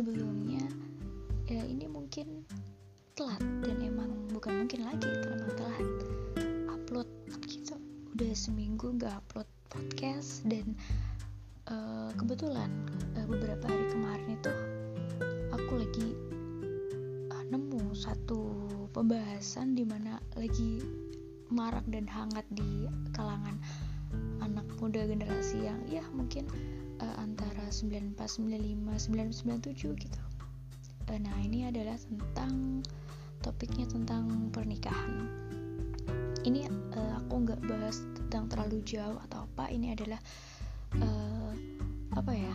sebelumnya ya ini mungkin telat dan emang bukan mungkin lagi itu telat. Upload gitu. Udah seminggu nggak upload podcast dan uh, kebetulan uh, beberapa hari kemarin itu aku lagi uh, nemu satu pembahasan di mana lagi marak dan hangat di 94, 95, 997 gitu. Uh, nah ini adalah tentang topiknya tentang pernikahan. Ini uh, aku nggak bahas tentang terlalu jauh atau apa. Ini adalah uh, apa ya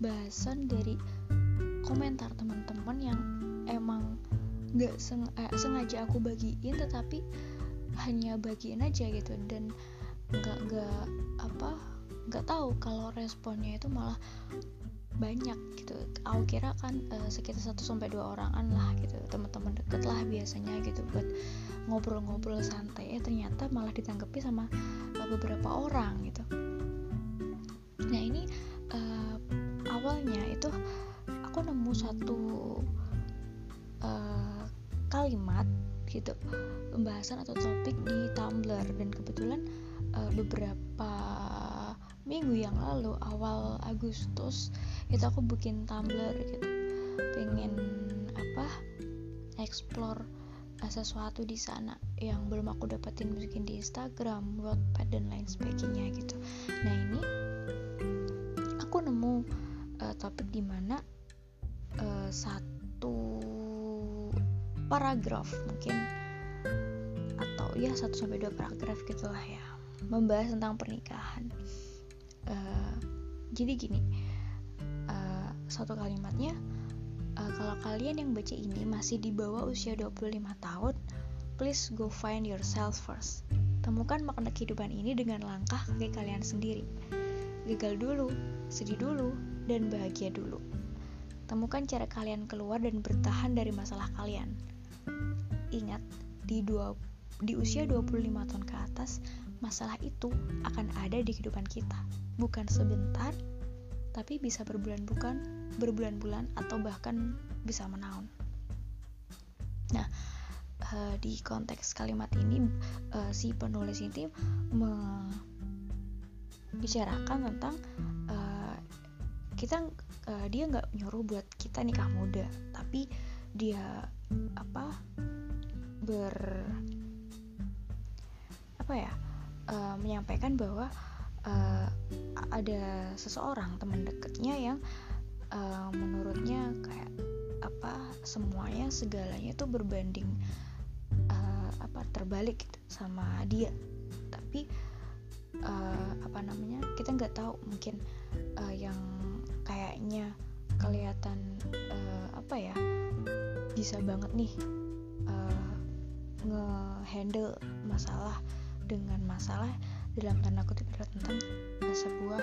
bahasan dari komentar teman-teman yang emang nggak seng eh, sengaja aku bagiin tetapi hanya bagiin aja gitu dan nggak nggak apa nggak tahu kalau responnya itu malah banyak gitu. Aku kira kan uh, sekitar 1 sampai dua orangan lah gitu teman-teman deket lah biasanya gitu buat ngobrol-ngobrol santai. Eh ternyata malah ditanggapi sama uh, beberapa orang gitu. Nah ini uh, awalnya itu aku nemu satu uh, kalimat gitu pembahasan atau topik di Tumblr. Dan kebetulan uh, beberapa minggu yang lalu awal Agustus itu aku bikin Tumblr gitu pengen apa explore uh, sesuatu di sana yang belum aku dapetin mungkin di Instagram, Wattpad dan lain sebagainya gitu. Nah ini aku nemu uh, topik di mana uh, satu paragraf mungkin atau ya satu sampai dua paragraf gitulah ya membahas tentang pernikahan uh, jadi gini uh, satu kalimatnya uh, kalau kalian yang baca ini masih di bawah usia 25 tahun please go find yourself first. Temukan makna kehidupan ini dengan langkah kaki kalian sendiri. Gagal dulu sedih dulu dan bahagia dulu. Temukan cara kalian keluar dan bertahan dari masalah kalian. Ingat, di, dua, di usia 25 tahun ke atas, masalah itu akan ada di kehidupan kita. Bukan sebentar, tapi bisa berbulan-bulan, berbulan-bulan atau bahkan bisa menahun. Nah, uh, di konteks kalimat ini uh, si penulis ini membicarakan tentang uh, kita dia nggak nyuruh buat kita nikah muda, tapi dia apa ber apa ya uh, menyampaikan bahwa uh, ada seseorang teman dekatnya yang uh, menurutnya kayak apa semuanya segalanya itu berbanding uh, apa terbalik gitu sama dia. Tapi uh, apa namanya kita nggak tahu mungkin uh, yang kayaknya kelihatan uh, apa ya bisa banget nih ngehandle masalah dengan masalah dalam tanda kutip adalah tentang uh, sebuah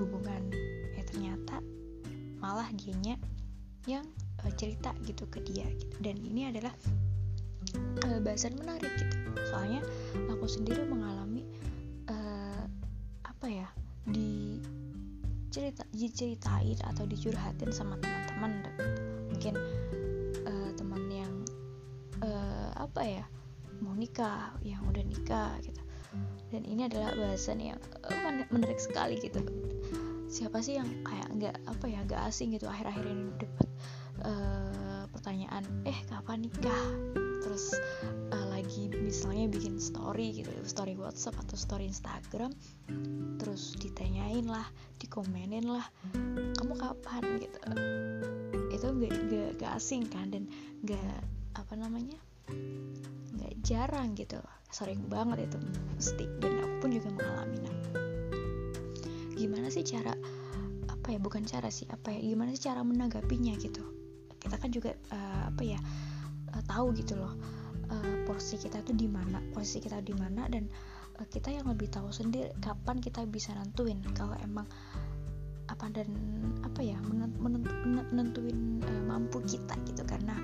hubungan. Ya ternyata malah dianya yang uh, cerita gitu ke dia gitu. Dan ini adalah uh, bahasan menarik gitu. Soalnya aku sendiri mengalami uh, apa ya di cerita diceritain atau dicurhatin sama teman-teman mungkin apa ya mau nikah yang udah nikah gitu dan ini adalah bahasan yang uh, menarik sekali gitu. Siapa sih yang kayak nggak apa ya nggak asing gitu akhir-akhir ini dapat uh, pertanyaan eh kapan nikah? Terus uh, lagi misalnya bikin story gitu story WhatsApp atau story Instagram terus ditanyain lah dikomenin lah kamu kapan? gitu. Itu gak, gak asing kan dan gak apa namanya nggak jarang gitu sering banget itu. Mesti dan aku pun juga mengalami nah gimana sih cara apa ya bukan cara sih apa ya gimana sih cara menanggapinya gitu? Kita kan juga uh, apa ya uh, tahu gitu loh uh, porsi kita tuh di mana posisi kita di mana dan uh, kita yang lebih tahu sendiri kapan kita bisa nentuin kalau emang apa dan apa ya menentuin uh, mampu kita gitu. Karena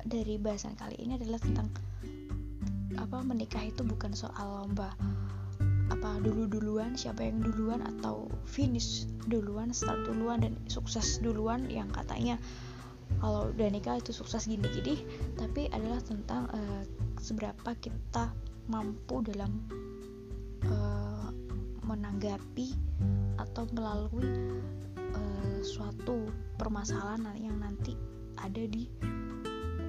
dari bahasan kali ini adalah tentang apa menikah itu bukan soal lomba apa dulu duluan siapa yang duluan atau finish duluan start duluan dan sukses duluan yang katanya kalau udah nikah itu sukses gini-gini. Tapi adalah tentang uh, seberapa kita mampu dalam uh, menanggapi atau melalui uh, suatu permasalahan yang nanti ada di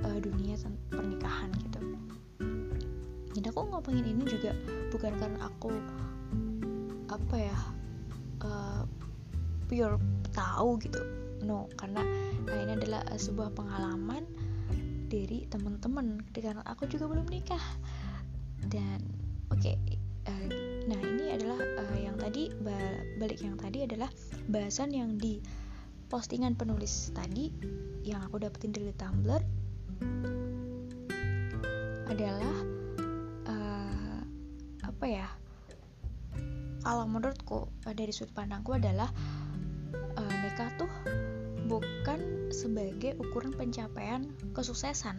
uh, dunia pernikahan gitu jadi aku ngomongin ini juga bukan karena aku apa ya uh, pure tahu gitu. No karena nah ini adalah sebuah pengalaman dari teman-teman karena aku juga belum nikah. Dan oke okay, uh, nah ini adalah uh, yang tadi balik yang tadi adalah bahasan yang di postingan penulis tadi yang aku dapetin dari Tumblr adalah apa ya? Kalau menurutku uh, dari sudut pandangku adalah uh, nikah tuh bukan sebagai ukuran pencapaian kesuksesan.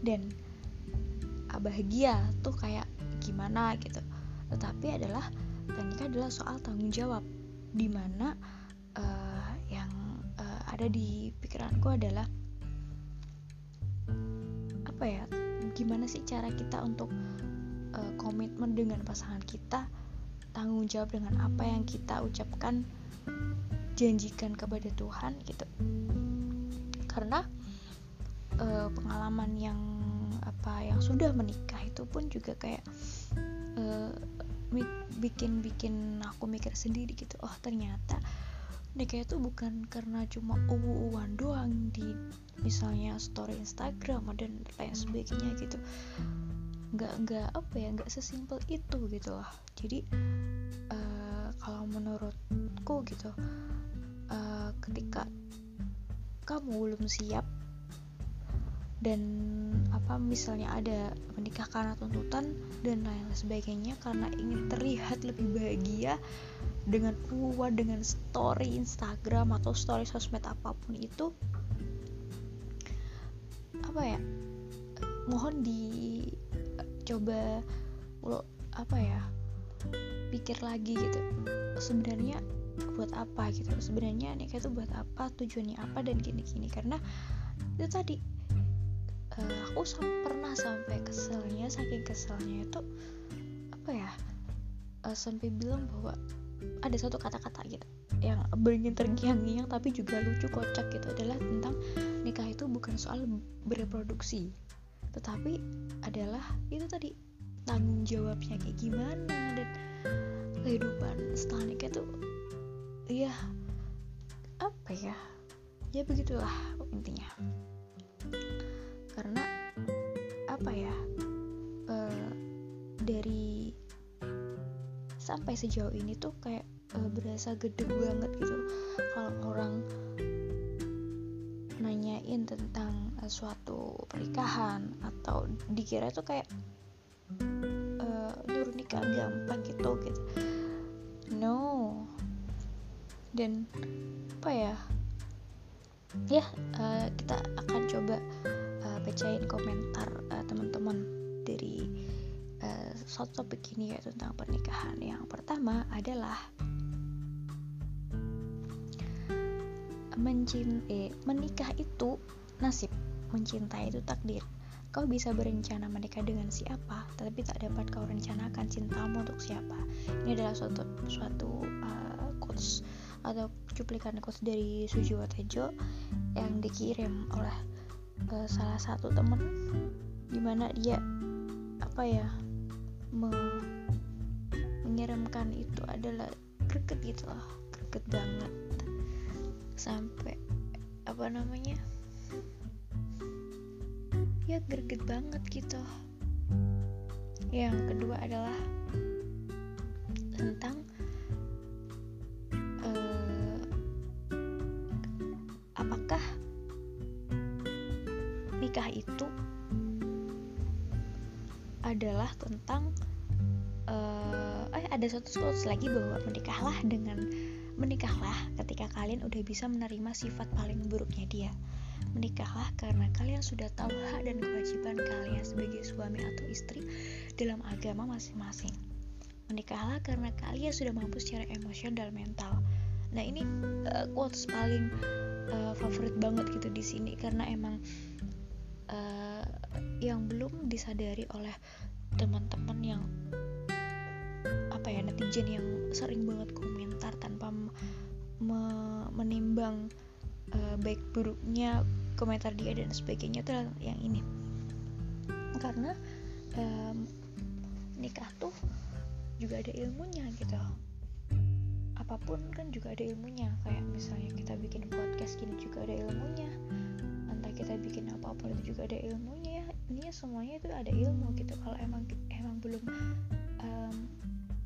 Dan uh, bahagia tuh kayak gimana gitu. Tetapi adalah nikah adalah soal tanggung jawab. Di mana uh, yang uh, ada di pikiranku adalah apa ya gimana sih cara kita untuk uh, komitmen dengan pasangan kita tanggung jawab dengan apa yang kita ucapkan janjikan kepada Tuhan gitu. Karena uh, pengalaman yang apa yang sudah menikah itu pun juga kayak uh, bikin bikin aku mikir sendiri gitu oh ternyata nikah itu bukan karena cuma uwu-uwan doang di misalnya story Instagram dan lain sebagainya gitu nggak nggak apa ya nggak sesimpel itu gitu loh. Jadi uh, kalau menurutku gitu uh, ketika kamu belum siap dan apa misalnya ada menikah karena tuntutan dan lain sebagainya karena ingin terlihat lebih bahagia dengan uang dengan story Instagram atau story sosmed apa pun itu apa ya mohon dicoba lo apa ya pikir lagi gitu. Sebenarnya buat apa gitu? Sebenarnya nikah itu buat apa? Tujuannya apa? Dan gini-gini. Karena itu tadi uh, aku sam pernah sampai keselnya saking keselnya itu apa ya uh, sampai bilang bahwa ada satu kata-kata gitu yang beringin terngiang-ngiang tapi juga lucu kocak gitu adalah tentang nikah itu bukan soal bereproduksi tetapi adalah itu tadi tanggung jawabnya kayak gimana dan kehidupan setelah nikah tuh ya apa ya? Ya begitulah intinya. Karena apa ya uh, dari sampai sejauh ini tuh kayak uh, berasa gede banget gitu. Kalau orang nanyain tentang uh, suatu pernikahan atau dikira itu kayak uh, nyuruh nikah gampang gitu gitu. No. Dan apa ya? Ya uh, kita akan coba uh, bacain komentar uh, teman-teman dari uh, topik ini ya tentang pernikahan. Yang pertama adalah mencintai menikah itu nasib. Mencintai itu takdir. Kau bisa berencana menikah dengan siapa tetapi tak dapat kau rencanakan cintamu untuk siapa. Ini adalah suatu suatu uh, quotes atau cuplikan quotes dari Sujiwo Tejo yang dikirim oleh uh, salah satu temen di mana dia apa ya me mengirimkan itu adalah greget gitu loh greget banget sampai apa namanya ya greget banget gitu. Yang kedua adalah tentang uh, apakah nikah itu adalah tentang uh, eh ada satu quotes lagi bahwa menikahlah dengan Menikahlah ketika kalian udah bisa menerima sifat paling buruknya dia. Menikahlah karena kalian sudah tahu hak dan kewajiban kalian sebagai suami atau istri dalam agama masing-masing. menikahlah karena kalian sudah mampu secara emosional dan mental nah ini uh, quotes paling uh, favorit banget gitu di sini karena emang uh, yang belum disadari oleh teman-teman yang apa ya netizen yang sering banget komentar tanpa me menimbang uh, baik buruknya komentar dia dan sebagainya itu yang ini. Karena um, nikah tuh juga ada ilmunya gitu. Apa pun kan juga ada ilmunya. Kayak misalnya kita bikin podcast gini juga ada ilmunya. Entah kita bikin apa pun itu juga ada ilmunya ya. Ini semuanya itu ada ilmu gitu. Kalau emang emang belum um,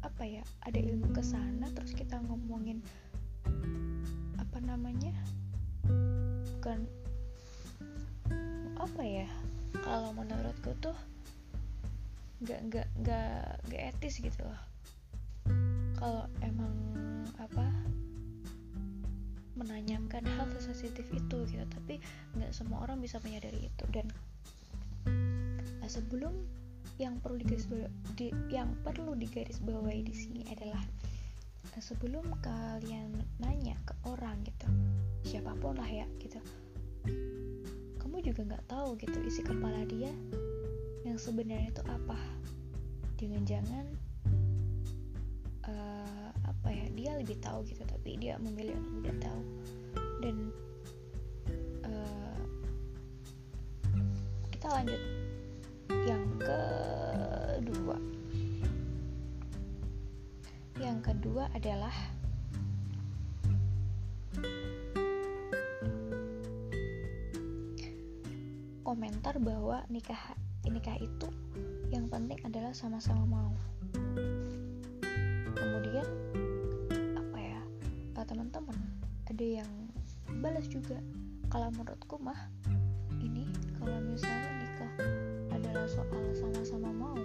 apa ya ada ilmu ke sana terus kita ngomongin namanya? Bukan. Apa ya? Kalau menurutku tuh nggak nggak nggak nggak etis gitu loh. Kalau emang apa? Menanyakan hal sesensitif itu gitu. Tapi nggak semua orang bisa menyadari itu. Dan nah, sebelum yang perlu digaris di, yang perlu digarisbawahi di sini adalah eh, sebelum kalian nanya ke orang gitu siapa pun lah ya gitu kamu juga nggak tahu gitu isi kepala dia yang sebenarnya itu apa. Jangan-jangan uh, apa ya dia lebih tahu gitu tapi dia memilih untuk tidak tahu. Dan uh, kita lanjut yang kedua kedua adalah komentar bahwa nikah nikah itu yang penting adalah sama-sama mau. Kemudian apa ya eh, teman-teman ada yang balas juga kalau menurutku mah ini kalau misalnya nikah adalah soal sama-sama mau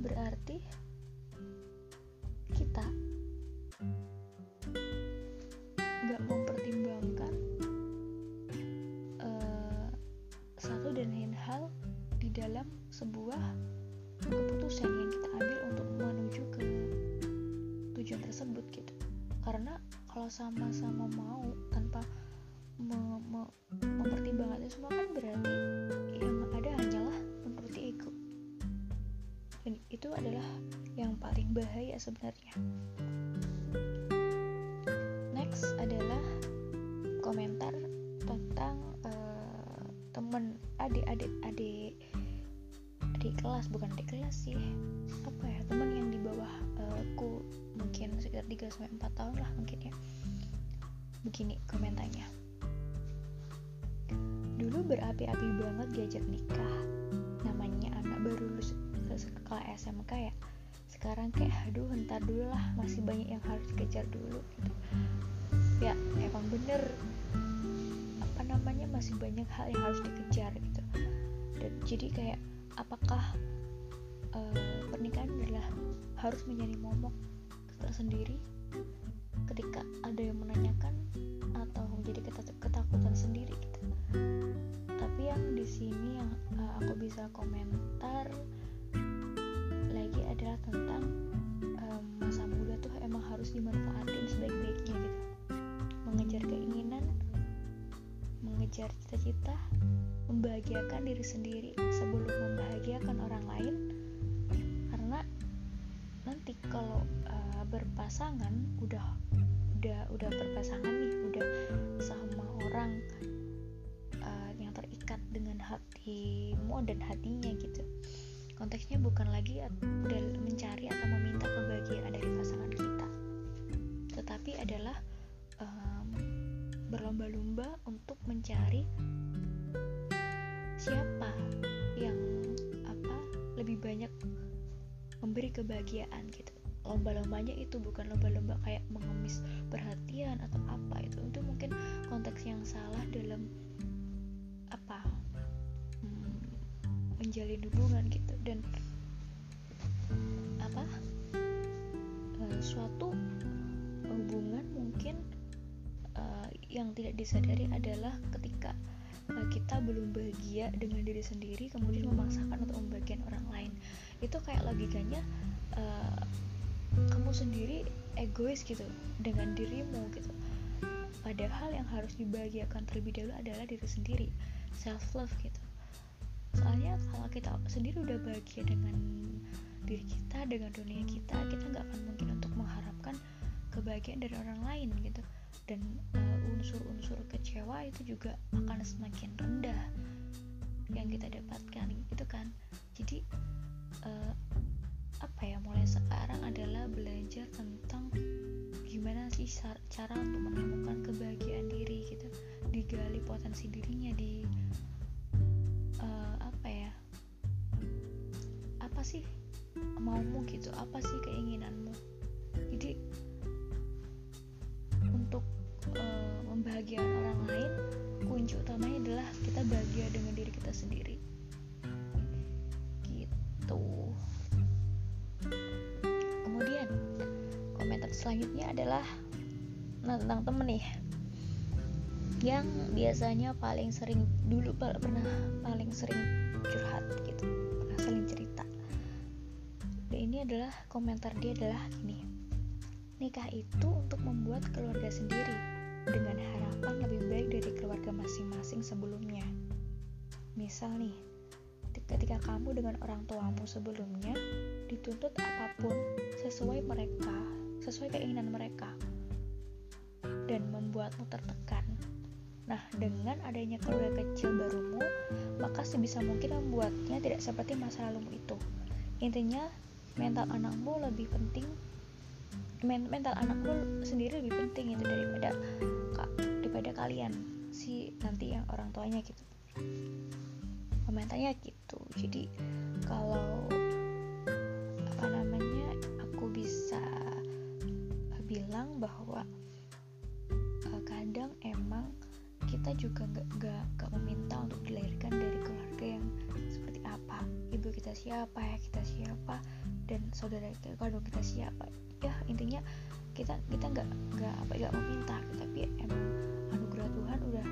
berarti sama-sama mau tanpa me me mempertimbangkan semua kan berarti yang ada hanyalah menuruti ego. Dan itu adalah yang paling bahaya sebenarnya. Next adalah komentar tentang uh, temen adik-adik adik adik kelas bukan adik kelas sih. Apa ya teman yang di bawah uh, ku mungkin sekitar 3 sampai 4 tahun lah mungkin ya begini komentarnya. Dulu berapi-api banget diajak nikah. Namanya anak baru lulus sekolah SMK ya. Sekarang kayak aduh entar dulu lah masih banyak yang harus dikejar dulu. Gitu ya emang bener. Apa namanya masih banyak hal yang harus dikejar gitu. Dan jadi kayak apakah uh, pernikahan adalah harus menjadi momok tersendiri? Ketika ada yang menanyakan menjadi ketakutan sendiri gitu. Tapi yang di sini yang uh, aku bisa komentar lagi adalah tentang um, masa muda tuh emang harus dimanfaatin sebaik-baiknya gitu. Mengejar keinginan mengejar cita-cita membahagiakan diri sendiri sebelum membahagiakan orang lain. Karena nanti kalau uh, berpasangan udah udah udah berpasangan nih udah sama orang uh, yang terikat dengan hatimu dan hatinya gitu. Konteksnya bukan lagi mencari atau meminta kebahagiaan dari pasangan kita tetapi adalah um, berlomba-lomba untuk mencari siapa yang apa lebih banyak memberi kebahagiaan gitu lomba-lombanya itu bukan lomba-lomba kayak mengemis perhatian atau apa. Itu itu mungkin konteks yang salah dalam apa hmm, menjalin hubungan gitu. Dan apa uh, suatu hubungan mungkin uh, yang tidak disadari adalah ketika uh, kita belum bahagia dengan diri sendiri kemudian memaksakan untuk membagikan orang lain. Itu kayak logikanya uh, kamu sendiri egois gitu dengan dirimu gitu. Padahal yang harus dibahagiakan terlebih dahulu adalah diri sendiri self love gitu. Soalnya kalau kita sendiri udah bahagia dengan diri kita dengan dunia kita kita nggak akan mungkin untuk mengharapkan kebahagiaan dari orang lain gitu. Dan uh, unsur-unsur kecewa itu juga akan semakin rendah yang kita dapatkan itu kan. Jadi uh, apa ya mulai sekarang adalah belajar tentang gimana sih cara untuk menemukan kebahagiaan diri gitu. Digali potensi dirinya di uh, apa ya apa sih maumu gitu apa sih keinginanmu. Jadi untuk uh, membahagiakan orang lain kunci utamanya adalah kita bahagia dengan diri kita sendiri. Gitu selanjutnya adalah tentang temen nih. Yang biasanya paling sering dulu pernah paling sering curhat gitu pernah saling cerita. Dan ini adalah komentar dia adalah gini nikah itu untuk membuat keluarga sendiri dengan harapan lebih baik dari keluarga masing-masing sebelumnya. Misal nih ketika kamu dengan orang tuamu sebelumnya dituntut apa pun sesuai mereka sesuai keinginan mereka dan membuatmu tertekan. Nah, dengan adanya keluarga kecil barumu, maka sebisa mungkin membuatnya tidak seperti masa lalumu itu. Intinya, mental anakmu lebih penting mental anakmu sendiri lebih penting itu daripada daripada kalian si nanti yang orang tuanya gitu. Komentarnya gitu. Jadi kalau apa namanya aku bisa bilang bahwa eh, kadang emang kita juga nggak nggak meminta untuk dilahirkan dari keluarga yang seperti apa. Ibu kita siapa ya kita siapa dan saudara kita kandung kita siapa. Ya intinya kita kita nggak nggak apa nggak meminta tapi emang anugerah Tuhan udah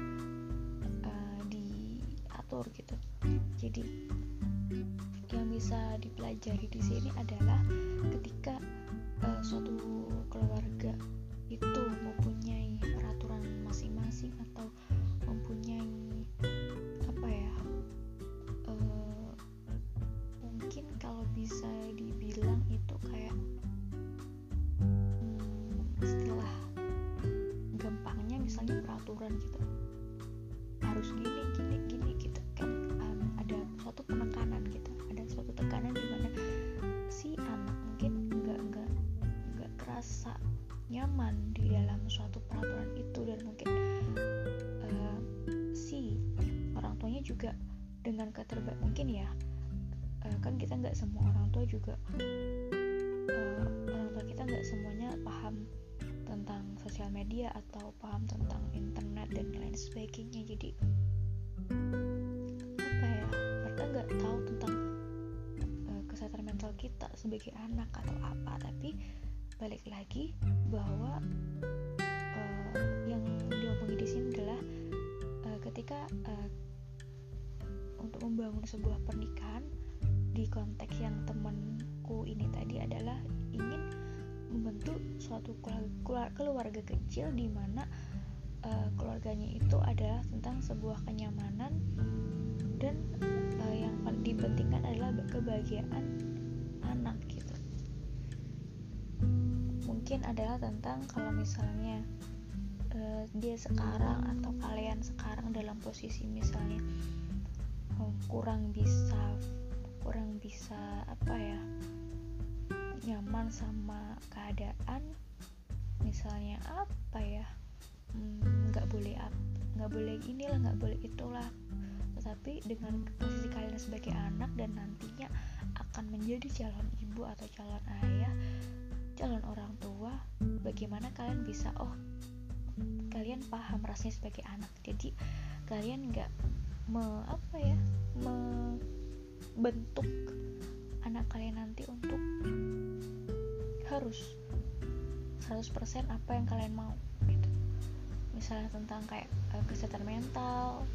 uh, diatur gitu. Jadi yang bisa dipelajari di sini adalah ketika uh, suatu keluarga nyaman di dalam suatu peraturan itu dan mungkin uh, si orang tuanya juga dengan keterbaik mungkin ya uh, kan kita nggak semua orang tua juga uh, orang tua kita nggak semuanya paham tentang sosial media atau paham tentang internet dan lain sebagainya. Jadi apa ya mereka nggak tahu tentang uh, kesehatan mental kita sebagai anak atau apa. Tapi balik lagi bahwa uh, yang diomongin di sini adalah uh, ketika uh, untuk membangun sebuah pernikahan di konteks yang temanku ini tadi adalah ingin membentuk suatu keluarga kecil di mana uh, keluarganya itu adalah tentang sebuah kenyamanan dan uh, yang dipentingkan adalah kebahagiaan anak gitu mungkin adalah tentang kalau misalnya uh, dia sekarang atau kalian sekarang dalam posisi misalnya um, kurang bisa kurang bisa apa ya nyaman sama keadaan misalnya apa ya hmm, nggak hmm, boleh nggak boleh inilah nggak boleh itulah. Tetapi dengan posisi kalian sebagai anak dan nantinya akan menjadi calon ibu atau calon ayah calon orang tua bagaimana kalian bisa oh kalian paham rasanya sebagai anak. Jadi kalian nggak me apa ya membentuk anak kalian nanti untuk harus 100% apa yang kalian mau gitu. Misalnya tentang kayak uh, kesehatan mental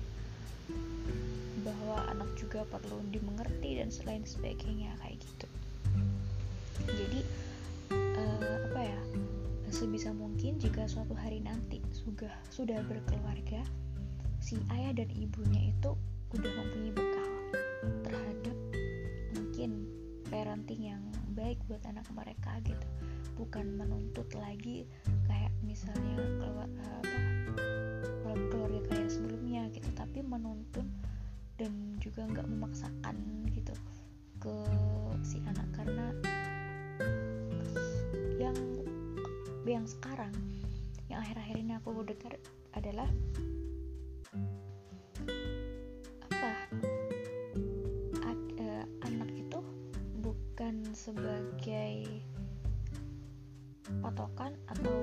bahwa anak juga perlu dimengerti dan selain sebagainya kayak gitu. Jadi sebisa mungkin jika suatu hari nanti sudah sudah berkeluarga si ayah dan ibunya itu udah mempunyai bekal terhadap mungkin parenting yang baik buat anak mereka gitu. Bukan menuntut lagi kayak misalnya keluar apa keluarga kayak sebelumnya gitu tapi menuntun dan juga nggak memaksakan gitu ke si anak karena yang yang sekarang yang akhir-akhir ini aku dengar adalah apa? Ad, uh, anak itu bukan sebagai patokan atau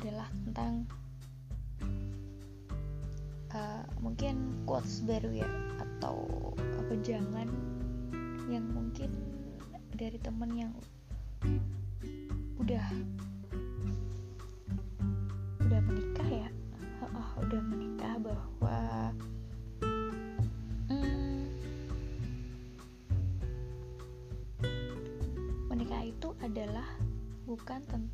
adalah tentang uh, mungkin quotes baru ya atau apa jangan yang mungkin dari temen yang udah udah menikah ya. Oh, udah menikah bahwa hmm, menikah itu adalah bukan tentang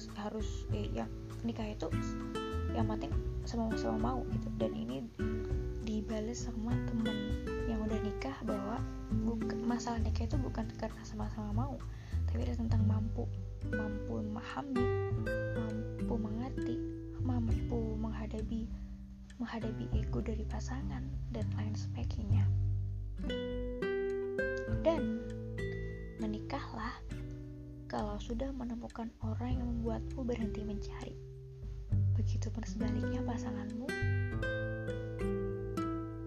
harus harus eh, yang nikah itu yang penting sama-sama mau gitu. Dan ini dibales sama temen yang udah nikah bahwa buka, masalah nikah itu bukan karena sama-sama mau tapi ada tentang mampu mampu memahami mampu mengerti mampu menghadapi menghadapi ego dari pasangan dan lain sebagainya. Dan menikahlah kalau sudah menemukan orang yang membuatmu berhenti mencari. Begitupun sebaliknya pasanganmu.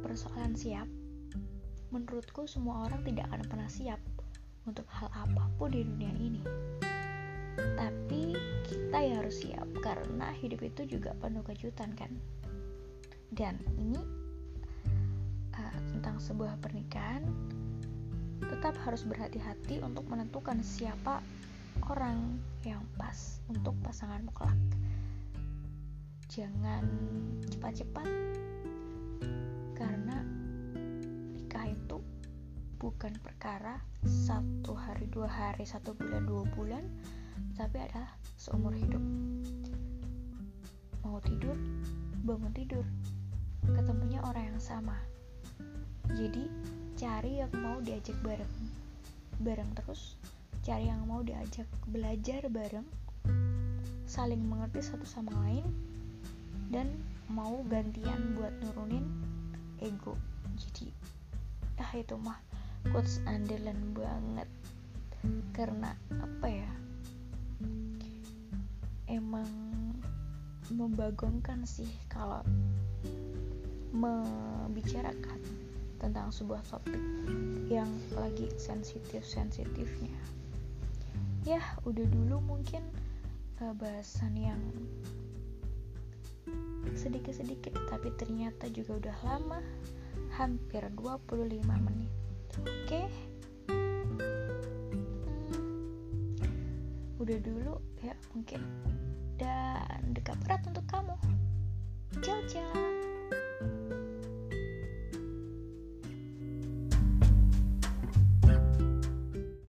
Persoalan siap, menurutku semua orang tidak akan pernah siap untuk hal apa pun di dunia ini. Tapi kita ya harus siap karena hidup itu juga penuh kejutan kan. Dan ini uh, tentang sebuah pernikahan tetap harus berhati-hati untuk menentukan siapa orang yang pas untuk pasangan kelak. Jangan cepat-cepat karena nikah itu bukan perkara satu hari dua hari satu bulan dua bulan tapi adalah seumur hidup mau tidur bangun tidur ketemunya orang yang sama jadi cari yang mau diajak bareng bareng terus cari yang mau diajak belajar bareng saling mengerti satu sama lain dan mau gantian buat nurunin ego. Jadi ah itu mah quotes andalan banget. Karena apa ya? Emang membagongkan sih kalau membicarakan tentang sebuah topik yang lagi sensitif-sensitifnya. Ya, udah dulu mungkin uh, bahasan yang sedikit-sedikit tapi ternyata juga udah lama, hampir 25 menit. Oke. Hmm, udah dulu ya mungkin dan dekat berat untuk kamu. Ciao ciao.